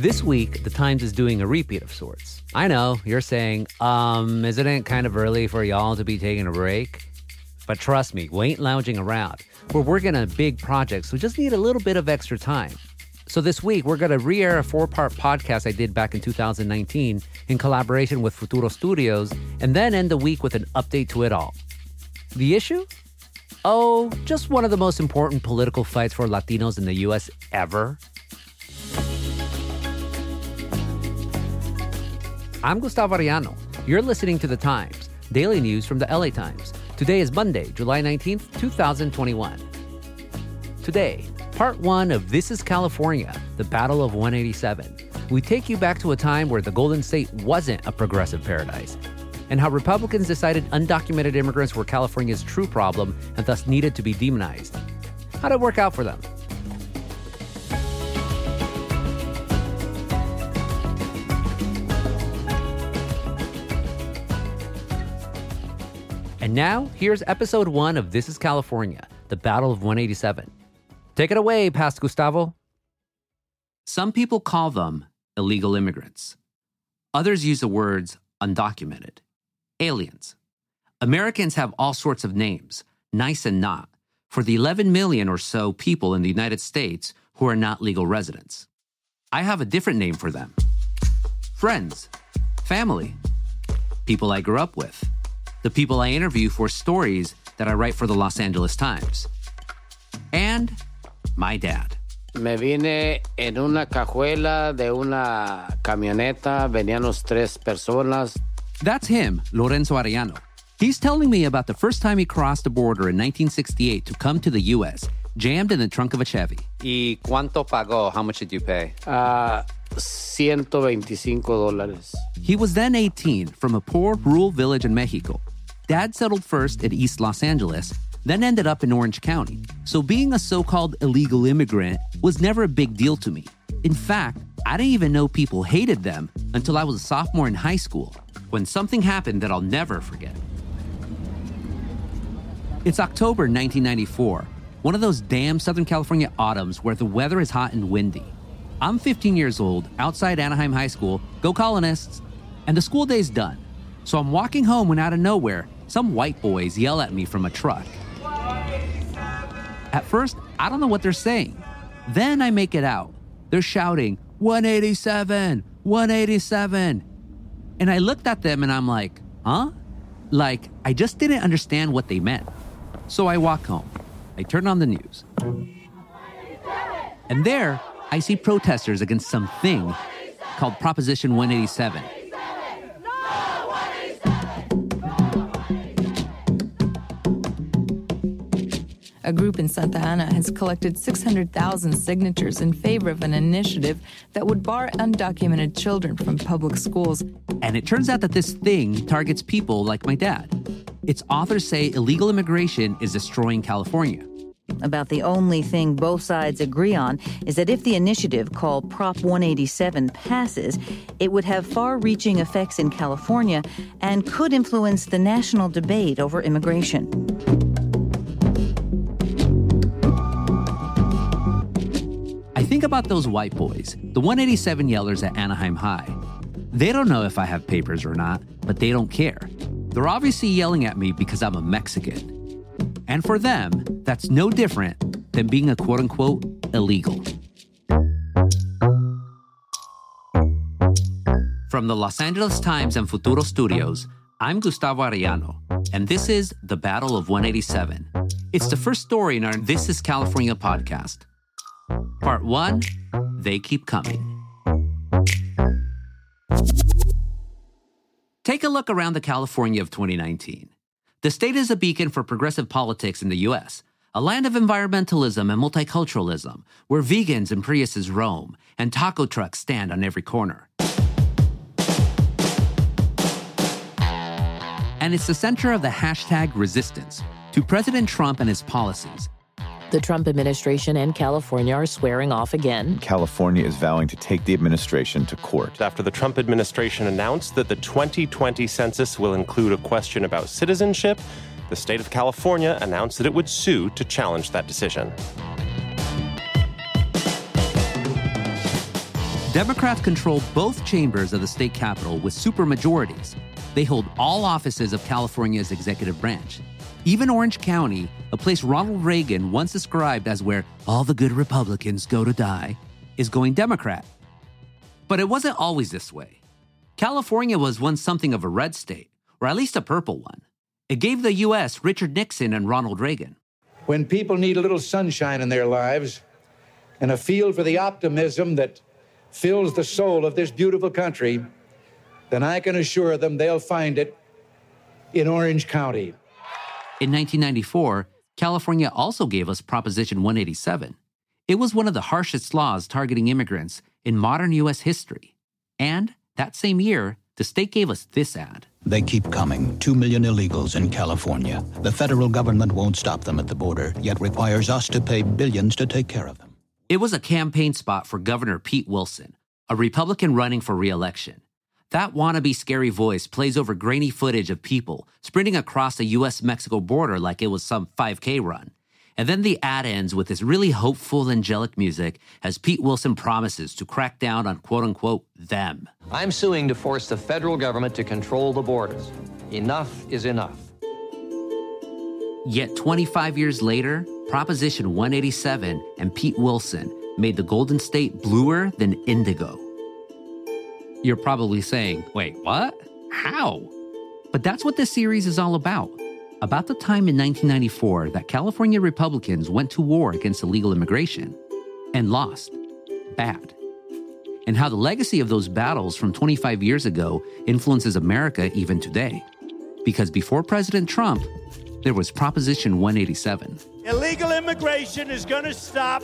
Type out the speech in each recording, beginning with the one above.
This week, The Times is doing a repeat of sorts. I know, you're saying, um, isn't it kind of early for y'all to be taking a break? But trust me, we ain't lounging around. We're working on a big project, so we just need a little bit of extra time. So this week, we're going to re air a four part podcast I did back in 2019 in collaboration with Futuro Studios, and then end the week with an update to it all. The issue? Oh, just one of the most important political fights for Latinos in the US ever. I'm Gustavo Arellano. You're listening to The Times, daily news from the LA Times. Today is Monday, July 19th, 2021. Today, part one of This is California, the Battle of 187. We take you back to a time where the Golden State wasn't a progressive paradise, and how Republicans decided undocumented immigrants were California's true problem and thus needed to be demonized. How'd it work out for them? And now, here's episode one of This is California, the Battle of 187. Take it away, Past Gustavo. Some people call them illegal immigrants. Others use the words undocumented, aliens. Americans have all sorts of names, nice and not, for the 11 million or so people in the United States who are not legal residents. I have a different name for them friends, family, people I grew up with, the people I interview for stories that I write for the Los Angeles Times, and my dad. Me vine en una cajuela de una camioneta, veníamos tres personas. That's him, Lorenzo Arellano. He's telling me about the first time he crossed the border in 1968 to come to the U.S., jammed in the trunk of a Chevy. ¿Y cuánto pagó? How much did you pay? Ah, a 125 dólares. He was then 18 from a poor rural village in Mexico. Dad settled first at East Los Angeles, then ended up in Orange County. So being a so called illegal immigrant was never a big deal to me. In fact, I didn't even know people hated them until I was a sophomore in high school, when something happened that I'll never forget. It's October 1994, one of those damn Southern California autumns where the weather is hot and windy. I'm 15 years old, outside Anaheim High School, go colonists, and the school day's done. So I'm walking home when out of nowhere, some white boys yell at me from a truck. At first, I don't know what they're saying. Then I make it out. They're shouting, 187, 187. And I looked at them and I'm like, huh? Like, I just didn't understand what they meant. So I walk home. I turn on the news. And there, I see protesters against something called Proposition 187. A group in Santa Ana has collected 600,000 signatures in favor of an initiative that would bar undocumented children from public schools. And it turns out that this thing targets people like my dad. Its authors say illegal immigration is destroying California. About the only thing both sides agree on is that if the initiative called Prop 187 passes, it would have far reaching effects in California and could influence the national debate over immigration. About those white boys, the 187 yellers at Anaheim High. They don't know if I have papers or not, but they don't care. They're obviously yelling at me because I'm a Mexican. And for them, that's no different than being a quote unquote illegal. From the Los Angeles Times and Futuro Studios, I'm Gustavo Arellano, and this is The Battle of 187. It's the first story in our This is California podcast. Part one They Keep Coming. Take a look around the California of 2019. The state is a beacon for progressive politics in the U.S., a land of environmentalism and multiculturalism, where vegans and Priuses roam and taco trucks stand on every corner. And it's the center of the hashtag resistance to President Trump and his policies. The Trump administration and California are swearing off again. California is vowing to take the administration to court. After the Trump administration announced that the 2020 census will include a question about citizenship, the state of California announced that it would sue to challenge that decision. Democrats control both chambers of the state capitol with supermajorities. They hold all offices of California's executive branch. Even Orange County, a place Ronald Reagan once described as where all the good Republicans go to die, is going Democrat. But it wasn't always this way. California was once something of a red state, or at least a purple one. It gave the U.S. Richard Nixon and Ronald Reagan. When people need a little sunshine in their lives and a feel for the optimism that fills the soul of this beautiful country, then I can assure them they'll find it in Orange County. In 1994, California also gave us Proposition 187. It was one of the harshest laws targeting immigrants in modern U.S. history. And that same year, the state gave us this ad. They keep coming. Two million illegals in California. The federal government won't stop them at the border, yet requires us to pay billions to take care of them. It was a campaign spot for Governor Pete Wilson, a Republican running for reelection. That wannabe scary voice plays over grainy footage of people sprinting across the US Mexico border like it was some 5K run. And then the ad ends with this really hopeful, angelic music as Pete Wilson promises to crack down on quote unquote them. I'm suing to force the federal government to control the borders. Enough is enough. Yet 25 years later, Proposition 187 and Pete Wilson made the Golden State bluer than indigo. You're probably saying, wait, what? How? But that's what this series is all about. About the time in 1994 that California Republicans went to war against illegal immigration and lost. Bad. And how the legacy of those battles from 25 years ago influences America even today. Because before President Trump, there was Proposition 187. Illegal immigration is going to stop.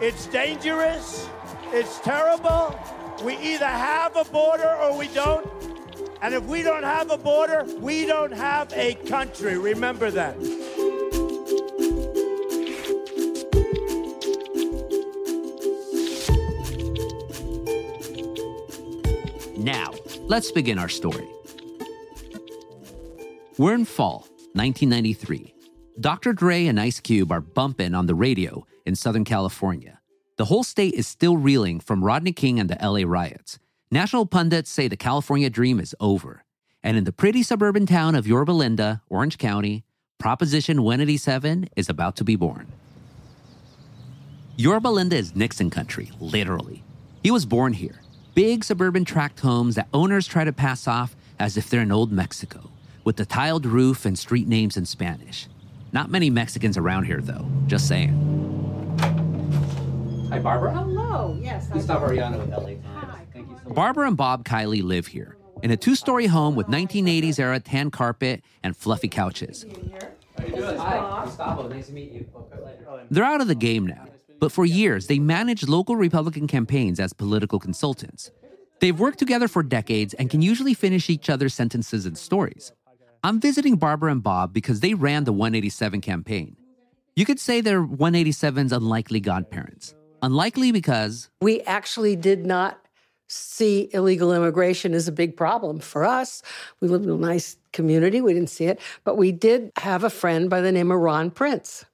It's dangerous. It's terrible. We either have a border or we don't. And if we don't have a border, we don't have a country. Remember that. Now, let's begin our story. We're in fall, 1993. Dr. Dre and Ice Cube are bumping on the radio in Southern California. The whole state is still reeling from Rodney King and the LA riots. National pundits say the California dream is over. And in the pretty suburban town of Yorba Linda, Orange County, Proposition 187 is about to be born. Yorba Linda is Nixon country, literally. He was born here. Big suburban tract homes that owners try to pass off as if they're in old Mexico, with the tiled roof and street names in Spanish. Not many Mexicans around here, though, just saying. Hi, Barbara. Hello. Yes. Gustavo Arellano with LA Times. Thank you so much. Barbara and Bob Kiley live here in a two story home with 1980s era tan carpet and fluffy couches. How you doing? Hi, Gustavo. Nice to meet you. Oh, oh, they're out of the game now, but for years they managed local Republican campaigns as political consultants. They've worked together for decades and can usually finish each other's sentences and stories. I'm visiting Barbara and Bob because they ran the 187 campaign. You could say they're 187's unlikely godparents. Unlikely because we actually did not see illegal immigration as a big problem for us. We lived in a nice community, we didn't see it, but we did have a friend by the name of Ron Prince.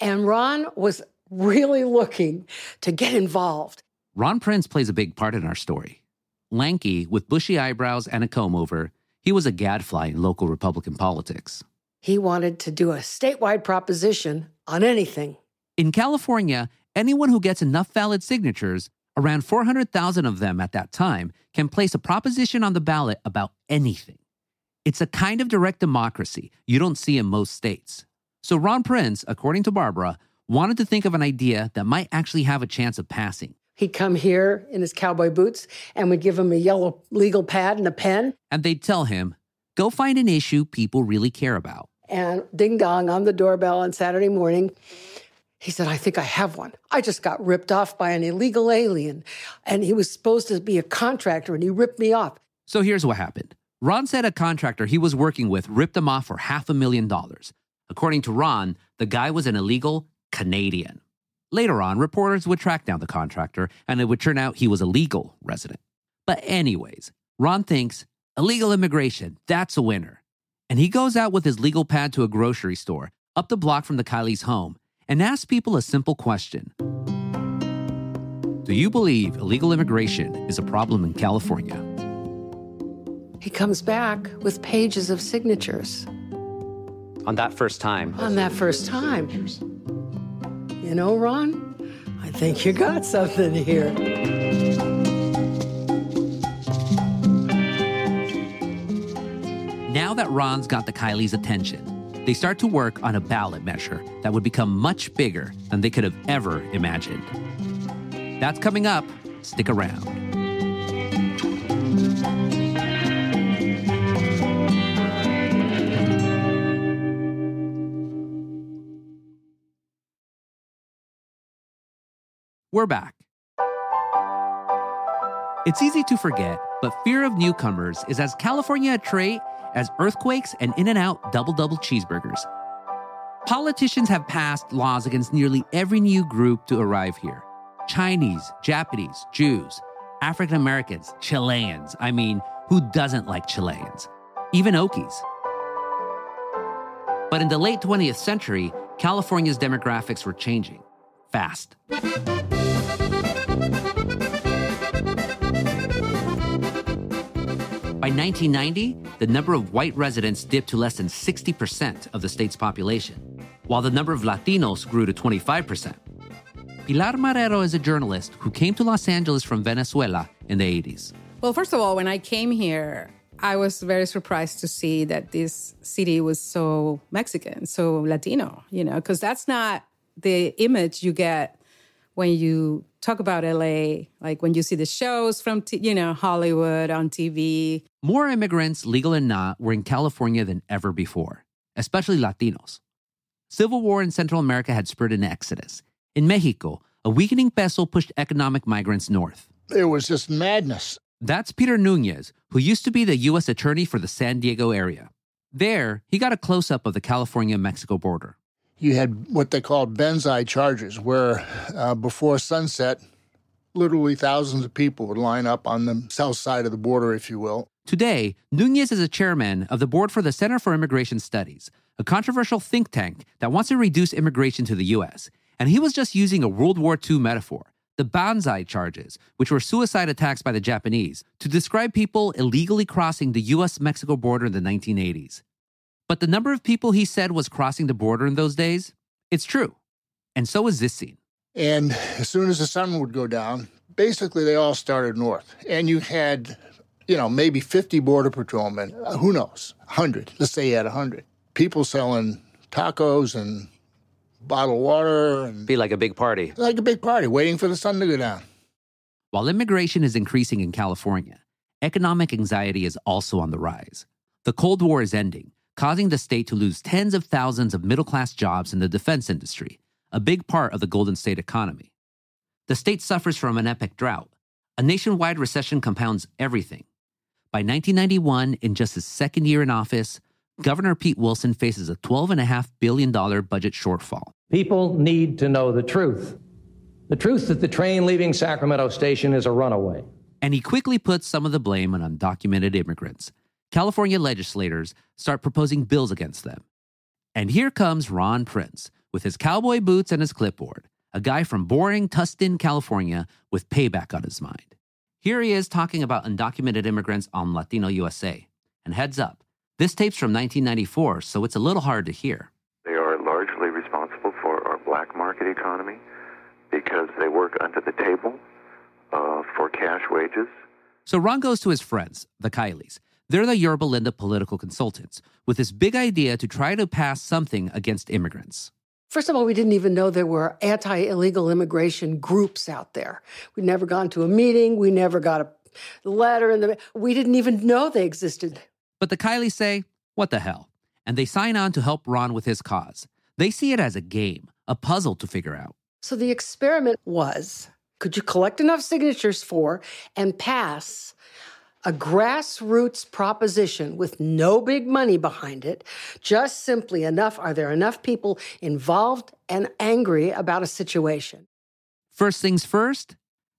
And Ron was really looking to get involved. Ron Prince plays a big part in our story. Lanky, with bushy eyebrows and a comb over, he was a gadfly in local Republican politics. He wanted to do a statewide proposition on anything. In California, anyone who gets enough valid signatures, around 400,000 of them at that time, can place a proposition on the ballot about anything. It's a kind of direct democracy you don't see in most states. So Ron Prince, according to Barbara, wanted to think of an idea that might actually have a chance of passing. He'd come here in his cowboy boots and we'd give him a yellow legal pad and a pen. And they'd tell him, go find an issue people really care about. And ding dong on the doorbell on Saturday morning, he said, I think I have one. I just got ripped off by an illegal alien, and he was supposed to be a contractor, and he ripped me off. So here's what happened Ron said a contractor he was working with ripped him off for half a million dollars. According to Ron, the guy was an illegal Canadian. Later on, reporters would track down the contractor, and it would turn out he was a legal resident. But, anyways, Ron thinks illegal immigration, that's a winner. And he goes out with his legal pad to a grocery store up the block from the Kiley's home and ask people a simple question Do you believe illegal immigration is a problem in California? He comes back with pages of signatures On that first time. on that first time. You know, Ron, I think you got something here. Now that Ron's got the Kiley's attention, they start to work on a ballot measure that would become much bigger than they could have ever imagined. That's coming up. Stick around. We're back. It's easy to forget, but fear of newcomers is as California a trait as earthquakes and In N Out double double cheeseburgers. Politicians have passed laws against nearly every new group to arrive here Chinese, Japanese, Jews, African Americans, Chileans. I mean, who doesn't like Chileans? Even Okies. But in the late 20th century, California's demographics were changing fast. 1990, the number of white residents dipped to less than 60% of the state's population, while the number of Latinos grew to 25%. Pilar Marrero is a journalist who came to Los Angeles from Venezuela in the 80s. Well, first of all, when I came here, I was very surprised to see that this city was so Mexican, so Latino, you know, because that's not the image you get when you talk about LA, like when you see the shows from, t- you know, Hollywood on TV. More immigrants, legal and not, were in California than ever before, especially Latinos. Civil war in Central America had spurred an exodus. In Mexico, a weakening peso pushed economic migrants north. It was just madness. That's Peter Nunez, who used to be the U.S. Attorney for the San Diego area. There, he got a close up of the California Mexico border. You had what they called Banzai charges, where uh, before sunset, literally thousands of people would line up on the south side of the border, if you will. Today, Nunez is a chairman of the board for the Center for Immigration Studies, a controversial think tank that wants to reduce immigration to the U.S. And he was just using a World War II metaphor, the Banzai charges, which were suicide attacks by the Japanese, to describe people illegally crossing the US Mexico border in the 1980s. But the number of people he said was crossing the border in those days, it's true. And so is this scene. And as soon as the sun would go down, basically they all started north. And you had, you know, maybe 50 border patrolmen, uh, who knows, 100. Let's say you had 100. People selling tacos and bottled water and Be like a big party. like a big party, waiting for the sun to go down. While immigration is increasing in California, economic anxiety is also on the rise. The Cold War is ending, causing the state to lose tens of thousands of middle class jobs in the defense industry, a big part of the Golden State economy. The state suffers from an epic drought. A nationwide recession compounds everything. By 1991, in just his second year in office, Governor Pete Wilson faces a $12.5 billion budget shortfall. People need to know the truth. The truth that the train leaving Sacramento Station is a runaway. And he quickly puts some of the blame on undocumented immigrants. California legislators start proposing bills against them. And here comes Ron Prince with his cowboy boots and his clipboard, a guy from boring Tustin, California, with payback on his mind. Here he is talking about undocumented immigrants on Latino USA. And heads up, this tape's from 1994, so it's a little hard to hear. They are largely responsible for our black market economy because they work under the table uh, for cash wages. So Ron goes to his friends, the Kileys. They're the Yorba Linda political consultants, with this big idea to try to pass something against immigrants. First of all, we didn't even know there were anti illegal immigration groups out there. We'd never gone to a meeting. We never got a letter in the. We didn't even know they existed. But the Kileys say, what the hell? And they sign on to help Ron with his cause. They see it as a game, a puzzle to figure out. So the experiment was could you collect enough signatures for and pass a grassroots proposition with no big money behind it, just simply enough are there enough people involved and angry about a situation? First things first,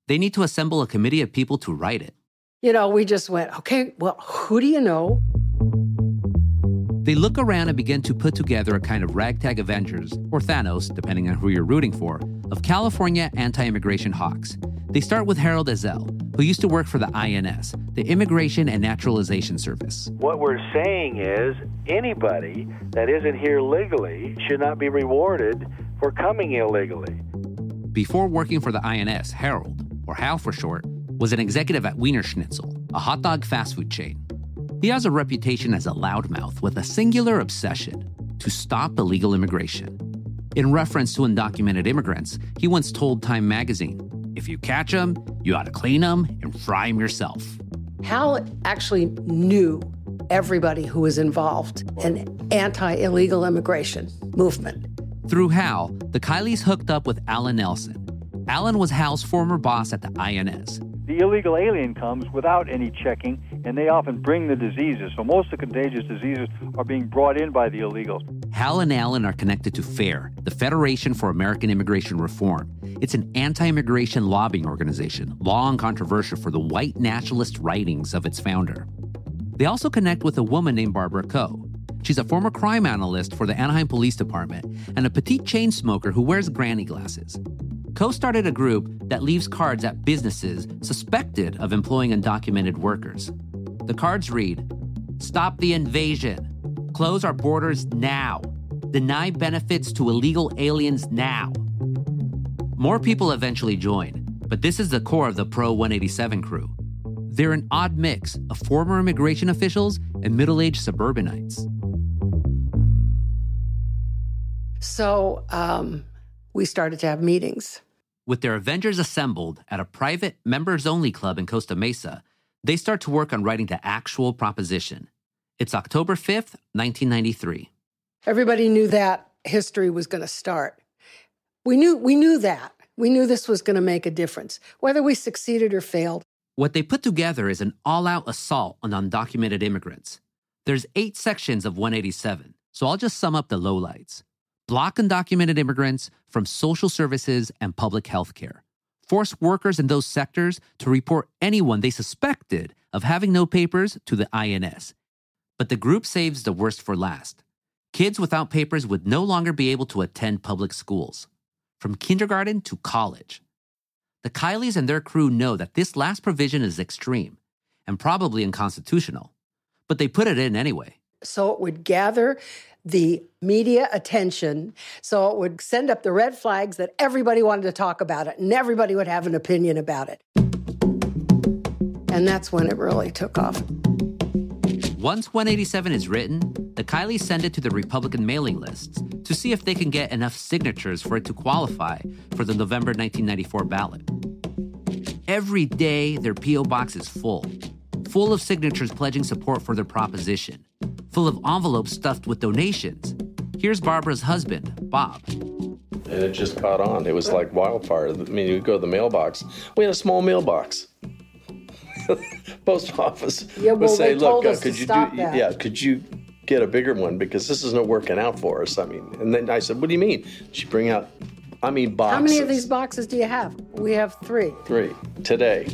they need to assemble a committee of people to write it. You know, we just went, okay, well, who do you know? They look around and begin to put together a kind of ragtag Avengers, or Thanos, depending on who you're rooting for, of California anti immigration hawks. They start with Harold Ezell, who used to work for the INS, the Immigration and Naturalization Service. What we're saying is anybody that isn't here legally should not be rewarded for coming illegally. Before working for the INS, Harold, or Hal for short, was an executive at Wienerschnitzel, a hot dog fast food chain. He has a reputation as a loudmouth with a singular obsession to stop illegal immigration. In reference to undocumented immigrants, he once told Time magazine, if you catch them, you ought to clean them and fry them yourself. Hal actually knew everybody who was involved in anti-illegal immigration movement. Through Hal, the Kileys hooked up with Alan Nelson. Alan was Hal's former boss at the INS. The illegal alien comes without any checking, and they often bring the diseases. So most of the contagious diseases are being brought in by the illegals. Hal and Alan are connected to FAIR, the Federation for American Immigration Reform. It's an anti immigration lobbying organization, long controversial for the white nationalist writings of its founder. They also connect with a woman named Barbara Coe. She's a former crime analyst for the Anaheim Police Department and a petite chain smoker who wears granny glasses. Coe started a group that leaves cards at businesses suspected of employing undocumented workers. The cards read Stop the invasion. Close our borders now. Deny benefits to illegal aliens now. More people eventually join, but this is the core of the Pro 187 crew. They're an odd mix of former immigration officials and middle aged suburbanites. So um, we started to have meetings. With their Avengers assembled at a private members only club in Costa Mesa, they start to work on writing the actual proposition. It's October 5th, 1993. Everybody knew that history was going to start. We knew, we knew that. We knew this was going to make a difference, whether we succeeded or failed. What they put together is an all out assault on undocumented immigrants. There's eight sections of 187, so I'll just sum up the lowlights block undocumented immigrants from social services and public health care, force workers in those sectors to report anyone they suspected of having no papers to the INS. But the group saves the worst for last. Kids without papers would no longer be able to attend public schools, from kindergarten to college. The Kileys and their crew know that this last provision is extreme and probably unconstitutional, but they put it in anyway. So it would gather the media attention. So it would send up the red flags that everybody wanted to talk about it and everybody would have an opinion about it. And that's when it really took off. Once 187 is written, the Kileys send it to the Republican mailing lists to see if they can get enough signatures for it to qualify for the November 1994 ballot. Every day, their P.O. box is full, full of signatures pledging support for their proposition full of envelopes stuffed with donations. Here's Barbara's husband, Bob. And it just caught on. It was like wildfire. I mean, you go to the mailbox. We had a small mailbox. Post office yeah, well, would say, "Look, uh, could you do? That. Yeah, could you get a bigger one because this isn't working out for us?" I mean, and then I said, "What do you mean?" She bring out, I mean, boxes. How many of these boxes do you have? We have three. Three today.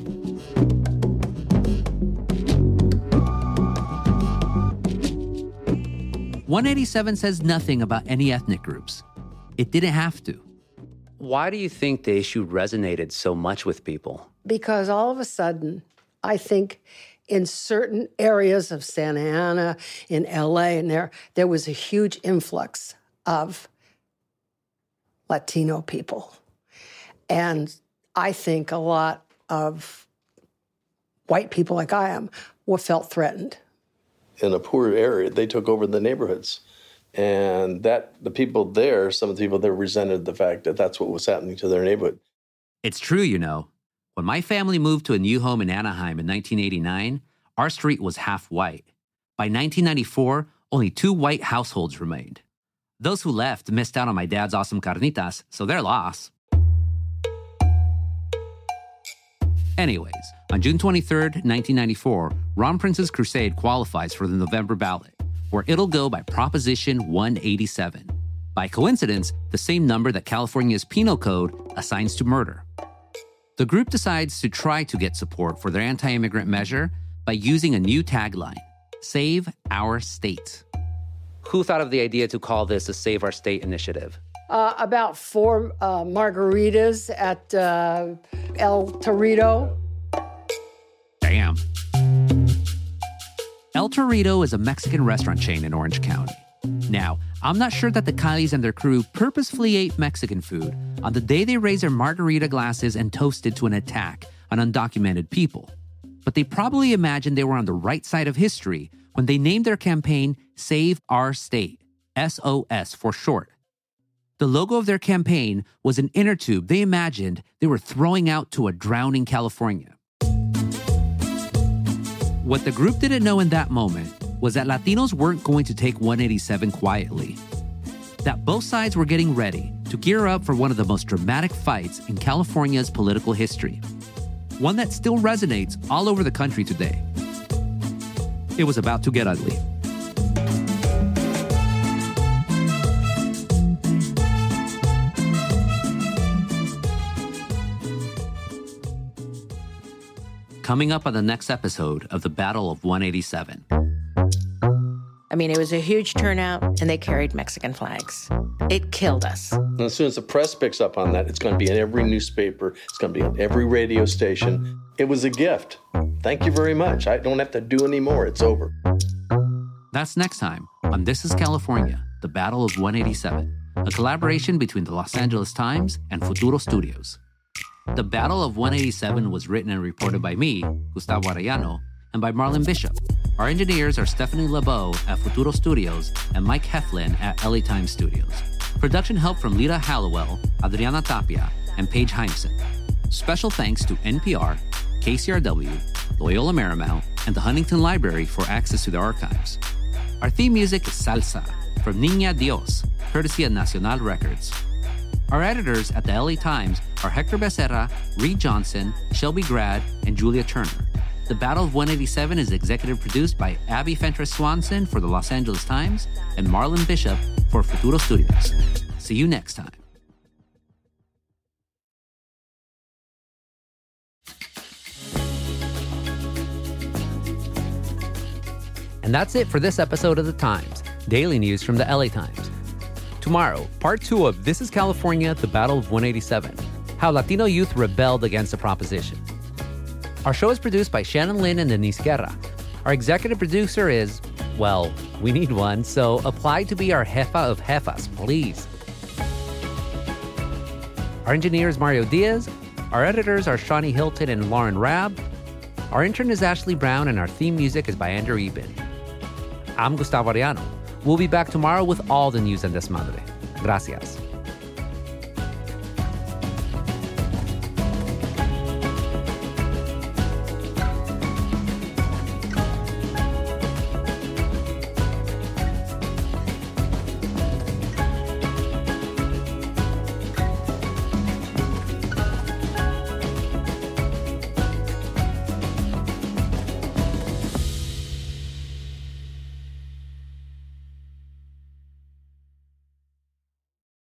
187 says nothing about any ethnic groups. It didn't have to. Why do you think the issue resonated so much with people? Because all of a sudden, I think in certain areas of Santa Ana, in LA, and there, there was a huge influx of Latino people. And I think a lot of white people like I am were felt threatened in a poor area, they took over the neighborhoods. And that the people there, some of the people there resented the fact that that's what was happening to their neighborhood. It's true, you know. When my family moved to a new home in Anaheim in 1989, our street was half white. By 1994, only two white households remained. Those who left missed out on my dad's awesome carnitas, so they're lost. Anyways, on June 23, 1994, Ron Prince's crusade qualifies for the November ballot, where it'll go by Proposition 187. By coincidence, the same number that California's penal code assigns to murder. The group decides to try to get support for their anti immigrant measure by using a new tagline Save Our State. Who thought of the idea to call this a Save Our State initiative? uh, about four uh, margaritas at uh, El Torito. Damn. El Torito is a Mexican restaurant chain in Orange County. Now, I'm not sure that the Kileys and their crew purposefully ate Mexican food on the day they raised their margarita glasses and toasted to an attack on undocumented people. But they probably imagined they were on the right side of history when they named their campaign Save Our State, SOS for short. The logo of their campaign was an inner tube they imagined they were throwing out to a drowning California. What the group didn't know in that moment was that Latinos weren't going to take 187 quietly. That both sides were getting ready to gear up for one of the most dramatic fights in California's political history, one that still resonates all over the country today. It was about to get ugly. Coming up on the next episode of the Battle of 187. I mean, it was a huge turnout, and they carried Mexican flags. It killed us. And as soon as the press picks up on that, it's going to be in every newspaper, it's going to be on every radio station. It was a gift. Thank you very much. I don't have to do any more. It's over. That's next time on This is California, the Battle of 187, a collaboration between the Los Angeles Times and Futuro Studios. The Battle of 187 was written and reported by me, Gustavo Arellano, and by Marlon Bishop. Our engineers are Stephanie LeBeau at Futuro Studios and Mike Heflin at LA Times Studios. Production help from Lita Hallowell, Adriana Tapia, and Paige Heimson. Special thanks to NPR, KCRW, Loyola Marymount, and the Huntington Library for access to the archives. Our theme music is Salsa from Niña Dioz, courtesy of Nacional Records. Our editors at the LA Times are Hector Becerra, Reed Johnson, Shelby Grad, and Julia Turner. The Battle of 187 is executive produced by Abby Fentress Swanson for the Los Angeles Times and Marlon Bishop for Futuro Studios. See you next time. And that's it for this episode of The Times, daily news from the LA Times. Tomorrow, part two of This is California, the Battle of 187 How Latino Youth Rebelled Against a Proposition. Our show is produced by Shannon Lin and Denise Guerra. Our executive producer is, well, we need one, so apply to be our jefa of jefas, please. Our engineer is Mario Diaz. Our editors are Shani Hilton and Lauren Raab. Our intern is Ashley Brown, and our theme music is by Andrew Eapen. I'm Gustavo Arellano. We'll be back tomorrow with all the news and desmadre. Gracias.